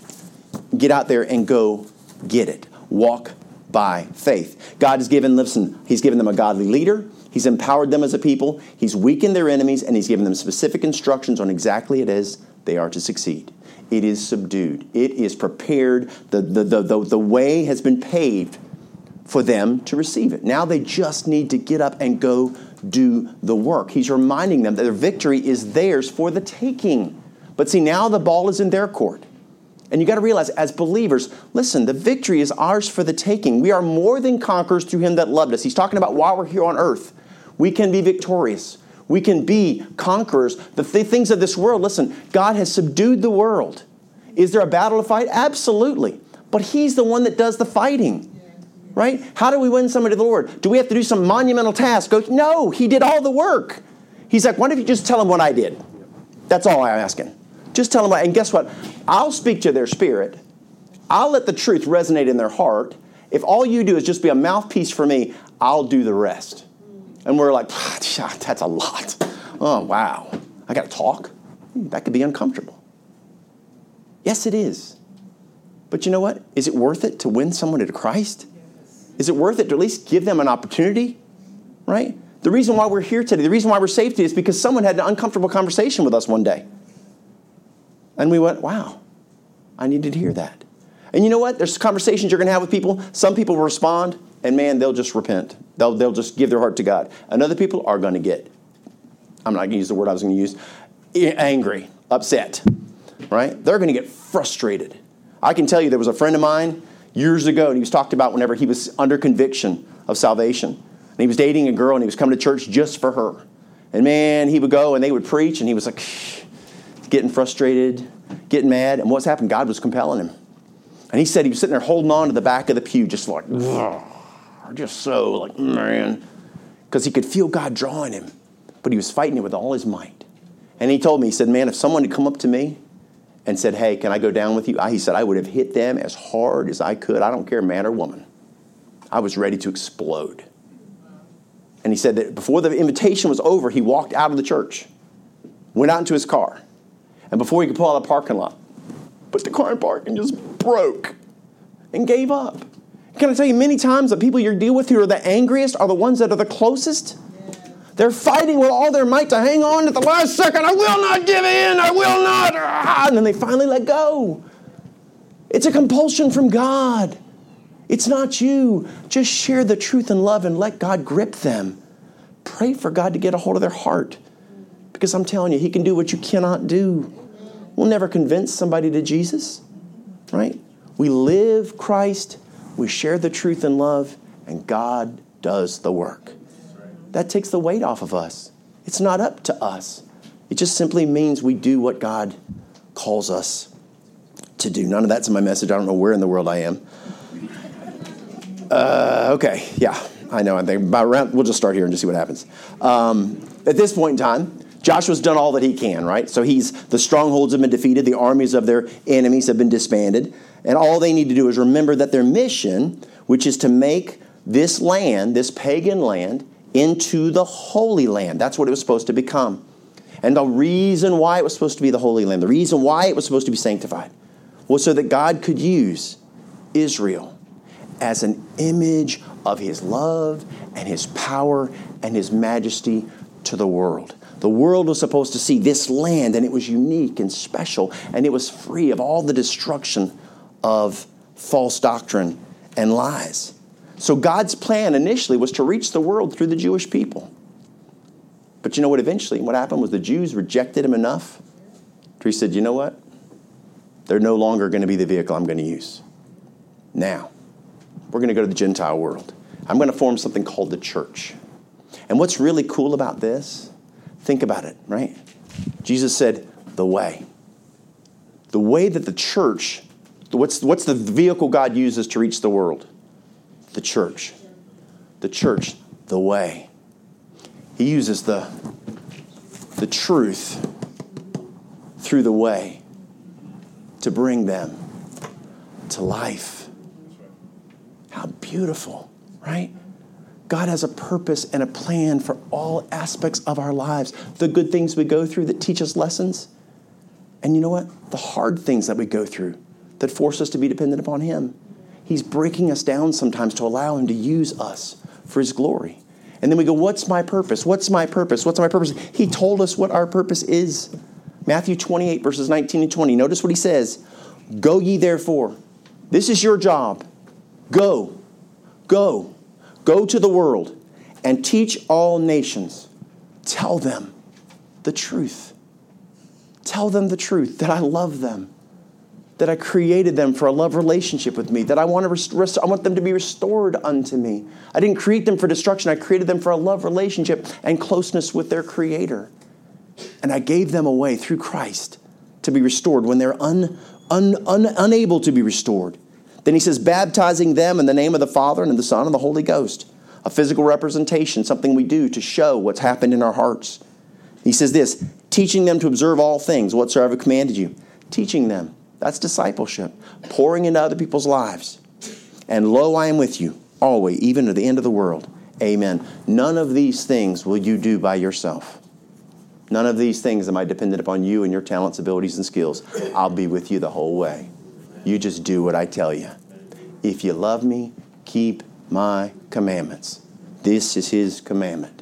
get out there and go get it. Walk by faith. God has given, listen, He's given them a godly leader. He's empowered them as a people. He's weakened their enemies, and He's given them specific instructions on exactly it is they are to succeed. It is subdued. It is prepared. The, the, the, the, the way has been paved for them to receive it. Now they just need to get up and go do the work. He's reminding them that their victory is theirs for the taking. But see, now the ball is in their court. And you got to realize, as believers, listen, the victory is ours for the taking. We are more than conquerors through him that loved us. He's talking about while we're here on earth, we can be victorious. We can be conquerors. The th- things of this world, listen, God has subdued the world. Is there a battle to fight? Absolutely. But He's the one that does the fighting. Right? How do we win somebody to the Lord? Do we have to do some monumental task? Go, no, He did all the work. He's like, why don't you just tell Him what I did? That's all I'm asking. Just tell them, and guess what? I'll speak to their spirit. I'll let the truth resonate in their heart. If all you do is just be a mouthpiece for me, I'll do the rest. And we're like, that's a lot. Oh, wow. I got to talk? Hmm, that could be uncomfortable. Yes, it is. But you know what? Is it worth it to win someone to Christ? Is it worth it to at least give them an opportunity? Right? The reason why we're here today, the reason why we're safe today is because someone had an uncomfortable conversation with us one day. And we went, wow, I needed to hear that. And you know what? There's conversations you're going to have with people. Some people will respond, and man, they'll just repent. They'll, they'll just give their heart to God. And other people are going to get, I'm not going to use the word I was going to use, angry, upset, right? They're going to get frustrated. I can tell you there was a friend of mine years ago, and he was talked about whenever he was under conviction of salvation. And he was dating a girl, and he was coming to church just for her. And man, he would go and they would preach, and he was like getting frustrated, getting mad. And what's happened? God was compelling him. And he said he was sitting there holding on to the back of the pew, just like, just so like, man, because he could feel God drawing him, but he was fighting it with all his might. And he told me, he said, man, if someone had come up to me and said, Hey, can I go down with you? He said, I would have hit them as hard as I could. I don't care, man or woman. I was ready to explode. And he said that before the invitation was over, he walked out of the church, went out into his car, and before he could pull out of the parking lot, put the car in park and just broke and gave up. Can I tell you, many times the people you deal with who are the angriest are the ones that are the closest? They're fighting with all their might to hang on at the last second. I will not give in. I will not. Ah, and then they finally let go. It's a compulsion from God. It's not you. Just share the truth and love and let God grip them. Pray for God to get a hold of their heart. Because I'm telling you, He can do what you cannot do. We'll never convince somebody to Jesus, right? We live Christ, we share the truth and love, and God does the work that takes the weight off of us. It's not up to us. It just simply means we do what God calls us to do. None of that's in my message. I don't know where in the world I am. Uh, okay, yeah, I know. I think about around, we'll just start here and just see what happens. Um, at this point in time, Joshua's done all that he can, right? So he's the strongholds have been defeated, the armies of their enemies have been disbanded, and all they need to do is remember that their mission, which is to make this land, this pagan land, into the Holy Land. That's what it was supposed to become. And the reason why it was supposed to be the Holy Land, the reason why it was supposed to be sanctified, was so that God could use Israel as an image of His love and His power and His majesty to the world. The world was supposed to see this land, and it was unique and special, and it was free of all the destruction of false doctrine and lies. So God's plan initially was to reach the world through the Jewish people. But you know what eventually what happened was the Jews rejected him enough. He said, "You know what? They're no longer going to be the vehicle I'm going to use. Now, we're going to go to the Gentile world. I'm going to form something called the church. And what's really cool about this, think about it, right? Jesus said, the way. The way that the church, what's, what's the vehicle God uses to reach the world? the church. The church, the way. He uses the, the truth through the way to bring them to life. How beautiful, right? God has a purpose and a plan for all aspects of our lives. The good things we go through that teach us lessons. And you know what? The hard things that we go through that force us to be dependent upon Him. He's breaking us down sometimes to allow Him to use us for His glory. And then we go, What's my purpose? What's my purpose? What's my purpose? He told us what our purpose is. Matthew 28, verses 19 and 20. Notice what He says Go ye therefore. This is your job. Go, go, go to the world and teach all nations. Tell them the truth. Tell them the truth that I love them that I created them for a love relationship with me, that I want, to rest- I want them to be restored unto me. I didn't create them for destruction, I created them for a love relationship and closeness with their Creator. And I gave them away through Christ to be restored when they're un, un, un, unable to be restored. Then he says, baptizing them in the name of the Father and of the Son and the Holy Ghost. A physical representation, something we do to show what's happened in our hearts. He says this, teaching them to observe all things whatsoever commanded you. Teaching them that's discipleship, pouring into other people's lives. And lo, I am with you always, even to the end of the world. Amen. None of these things will you do by yourself. None of these things am I dependent upon you and your talents, abilities, and skills. I'll be with you the whole way. You just do what I tell you. If you love me, keep my commandments. This is his commandment.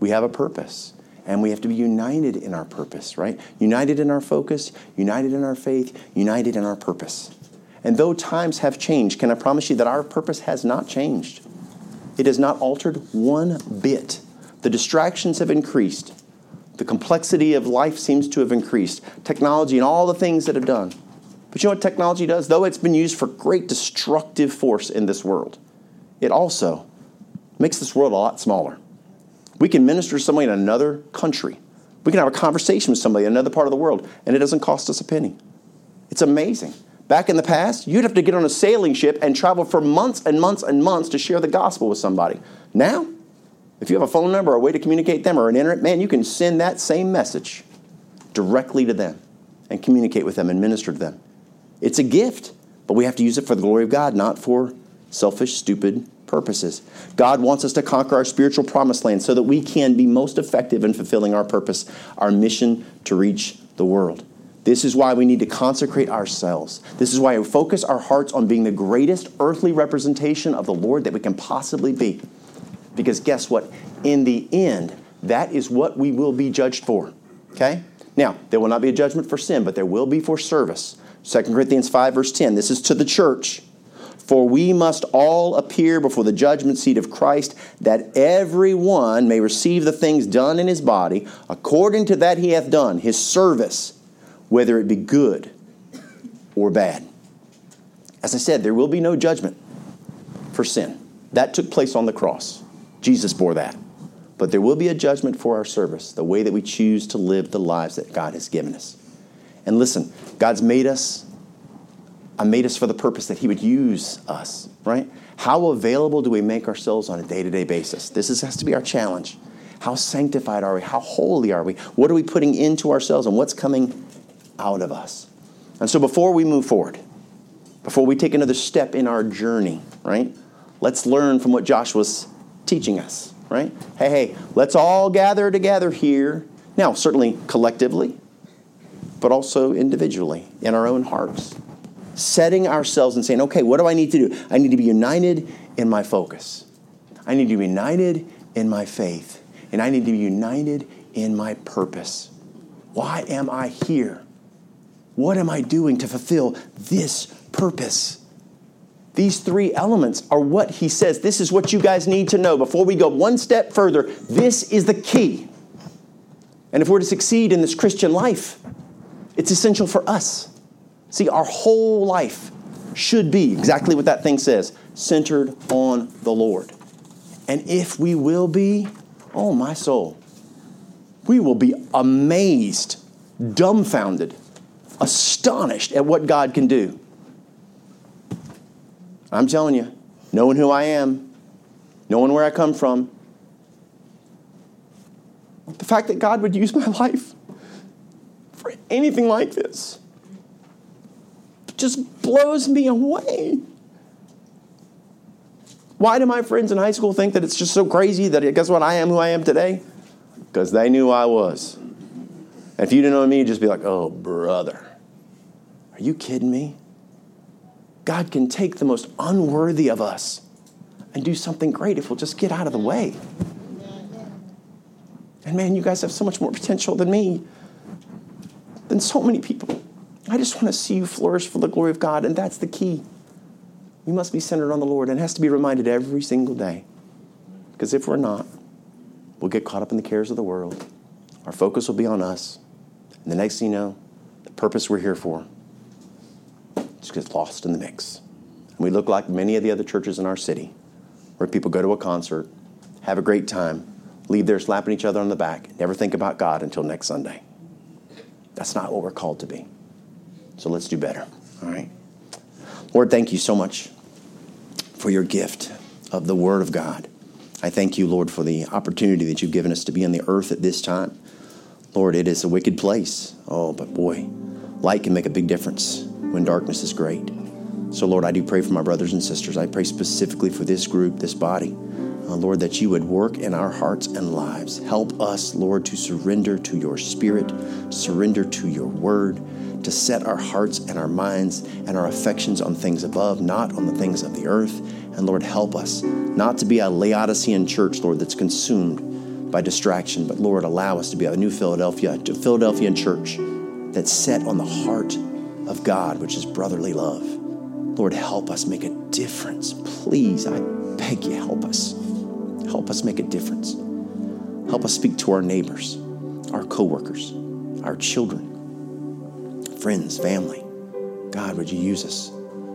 We have a purpose, and we have to be united in our purpose, right? United in our focus, united in our faith, united in our purpose. And though times have changed, can I promise you that our purpose has not changed? It has not altered one bit. The distractions have increased. The complexity of life seems to have increased. Technology and all the things that have done. But you know what technology does? Though it's been used for great destructive force in this world, it also makes this world a lot smaller. We can minister to somebody in another country. We can have a conversation with somebody in another part of the world, and it doesn't cost us a penny. It's amazing. Back in the past, you'd have to get on a sailing ship and travel for months and months and months to share the gospel with somebody. Now, if you have a phone number or a way to communicate them or an internet, man, you can send that same message directly to them and communicate with them and minister to them. It's a gift, but we have to use it for the glory of God, not for selfish, stupid purposes. God wants us to conquer our spiritual promised land so that we can be most effective in fulfilling our purpose, our mission to reach the world. This is why we need to consecrate ourselves. This is why we focus our hearts on being the greatest earthly representation of the Lord that we can possibly be. Because guess what? In the end, that is what we will be judged for. Okay? Now, there will not be a judgment for sin, but there will be for service. 2 Corinthians 5, verse 10. This is to the church. For we must all appear before the judgment seat of Christ, that every one may receive the things done in his body, according to that he hath done, his service whether it be good or bad. As I said, there will be no judgment for sin. That took place on the cross. Jesus bore that. But there will be a judgment for our service, the way that we choose to live the lives that God has given us. And listen, God's made us, I made us for the purpose that He would use us, right? How available do we make ourselves on a day to day basis? This is, has to be our challenge. How sanctified are we? How holy are we? What are we putting into ourselves and what's coming out of us. And so before we move forward, before we take another step in our journey, right? Let's learn from what Joshua's teaching us, right? Hey, hey, let's all gather together here. Now, certainly collectively, but also individually in our own hearts. Setting ourselves and saying, okay, what do I need to do? I need to be united in my focus. I need to be united in my faith. And I need to be united in my purpose. Why am I here? What am I doing to fulfill this purpose? These three elements are what he says. This is what you guys need to know. Before we go one step further, this is the key. And if we're to succeed in this Christian life, it's essential for us. See, our whole life should be exactly what that thing says centered on the Lord. And if we will be, oh my soul, we will be amazed, dumbfounded astonished at what God can do. I'm telling you, knowing who I am, knowing where I come from, the fact that God would use my (laughs) life for anything like this just blows me away. Why do my friends in high school think that it's just so crazy that guess what I am who I am today? Because they knew I was. And if you didn't know me, you'd just be like, oh, brother. Are you kidding me? God can take the most unworthy of us and do something great if we'll just get out of the way. And man, you guys have so much more potential than me, than so many people. I just want to see you flourish for the glory of God, and that's the key. We must be centered on the Lord and has to be reminded every single day. Because if we're not, we'll get caught up in the cares of the world. Our focus will be on us. And the next thing you know, the purpose we're here for just gets lost in the mix. And we look like many of the other churches in our city, where people go to a concert, have a great time, leave there slapping each other on the back, never think about God until next Sunday. That's not what we're called to be. So let's do better, all right? Lord, thank you so much for your gift of the Word of God. I thank you, Lord, for the opportunity that you've given us to be on the earth at this time. Lord, it is a wicked place. Oh, but boy, light can make a big difference when darkness is great. So, Lord, I do pray for my brothers and sisters. I pray specifically for this group, this body. Uh, Lord, that you would work in our hearts and lives. Help us, Lord, to surrender to your spirit, surrender to your word, to set our hearts and our minds and our affections on things above, not on the things of the earth. And Lord, help us not to be a Laodicean church, Lord, that's consumed by distraction, but Lord, allow us to be a new Philadelphia, a Philadelphian church that's set on the heart of God, which is brotherly love. Lord, help us make a difference. Please, I beg you, help us. Help us make a difference. Help us speak to our neighbors, our coworkers, our children, friends, family. God, would you use us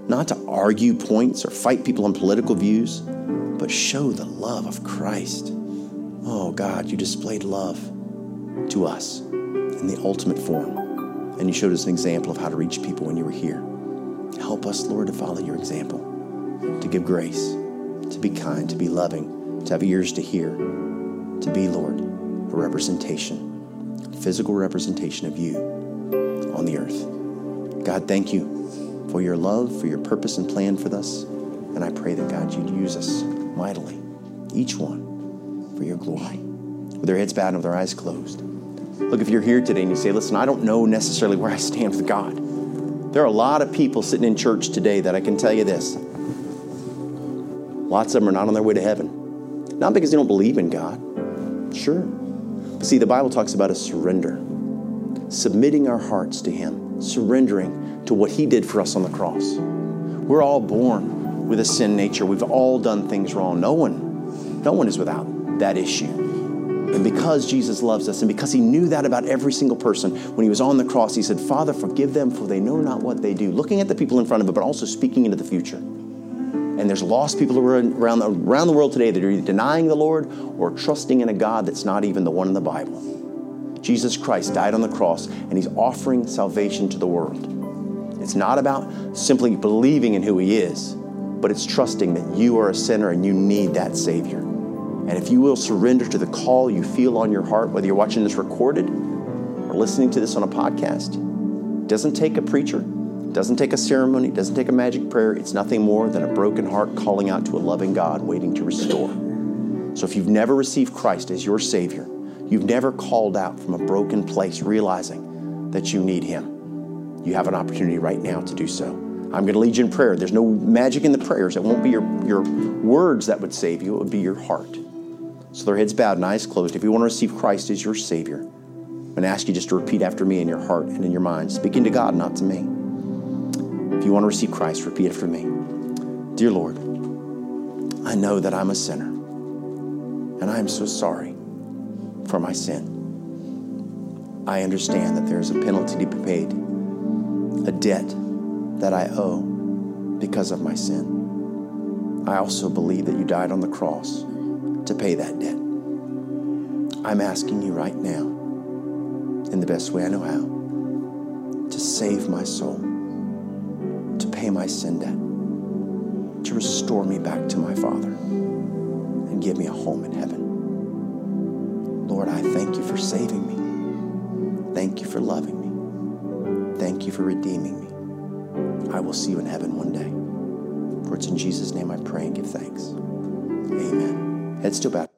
not to argue points or fight people on political views, but show the love of Christ. Oh, God, you displayed love to us in the ultimate form, and you showed us an example of how to reach people when you were here. Help us, Lord, to follow your example, to give grace, to be kind, to be loving to have ears to hear, to be, Lord, a representation, physical representation of you on the earth. God, thank you for your love, for your purpose and plan for us. And I pray that, God, you'd use us mightily, each one, for your glory. With their heads bowed and with their eyes closed. Look, if you're here today and you say, listen, I don't know necessarily where I stand with God. There are a lot of people sitting in church today that I can tell you this. Lots of them are not on their way to heaven. Not because they don't believe in God. Sure. But see, the Bible talks about a surrender, submitting our hearts to Him, surrendering to what He did for us on the cross. We're all born with a sin nature. We've all done things wrong. No one, no one is without that issue. And because Jesus loves us, and because He knew that about every single person, when He was on the cross, He said, Father, forgive them, for they know not what they do. Looking at the people in front of Him, but also speaking into the future. And there's lost people around, the, around the world today that are either denying the Lord or trusting in a God that's not even the one in the Bible. Jesus Christ died on the cross and he's offering salvation to the world. It's not about simply believing in who he is, but it's trusting that you are a sinner and you need that Savior. And if you will surrender to the call you feel on your heart, whether you're watching this recorded or listening to this on a podcast, it doesn't take a preacher, doesn't take a ceremony, doesn't take a magic prayer. It's nothing more than a broken heart calling out to a loving God waiting to restore. So if you've never received Christ as your Savior, you've never called out from a broken place realizing that you need Him, you have an opportunity right now to do so. I'm going to lead you in prayer. There's no magic in the prayers. It won't be your, your words that would save you, it would be your heart. So their heads bowed and eyes closed. If you want to receive Christ as your Savior, I'm going to ask you just to repeat after me in your heart and in your mind, speaking to God, not to me. If you want to receive Christ, repeat after me. Dear Lord, I know that I'm a sinner, and I am so sorry for my sin. I understand that there's a penalty to be paid, a debt that I owe because of my sin. I also believe that you died on the cross to pay that debt. I'm asking you right now, in the best way I know how, to save my soul pay my sin debt, to restore me back to my Father, and give me a home in heaven. Lord, I thank you for saving me. Thank you for loving me. Thank you for redeeming me. I will see you in heaven one day. For it's in Jesus' name I pray and give thanks. Amen. Head still bowed.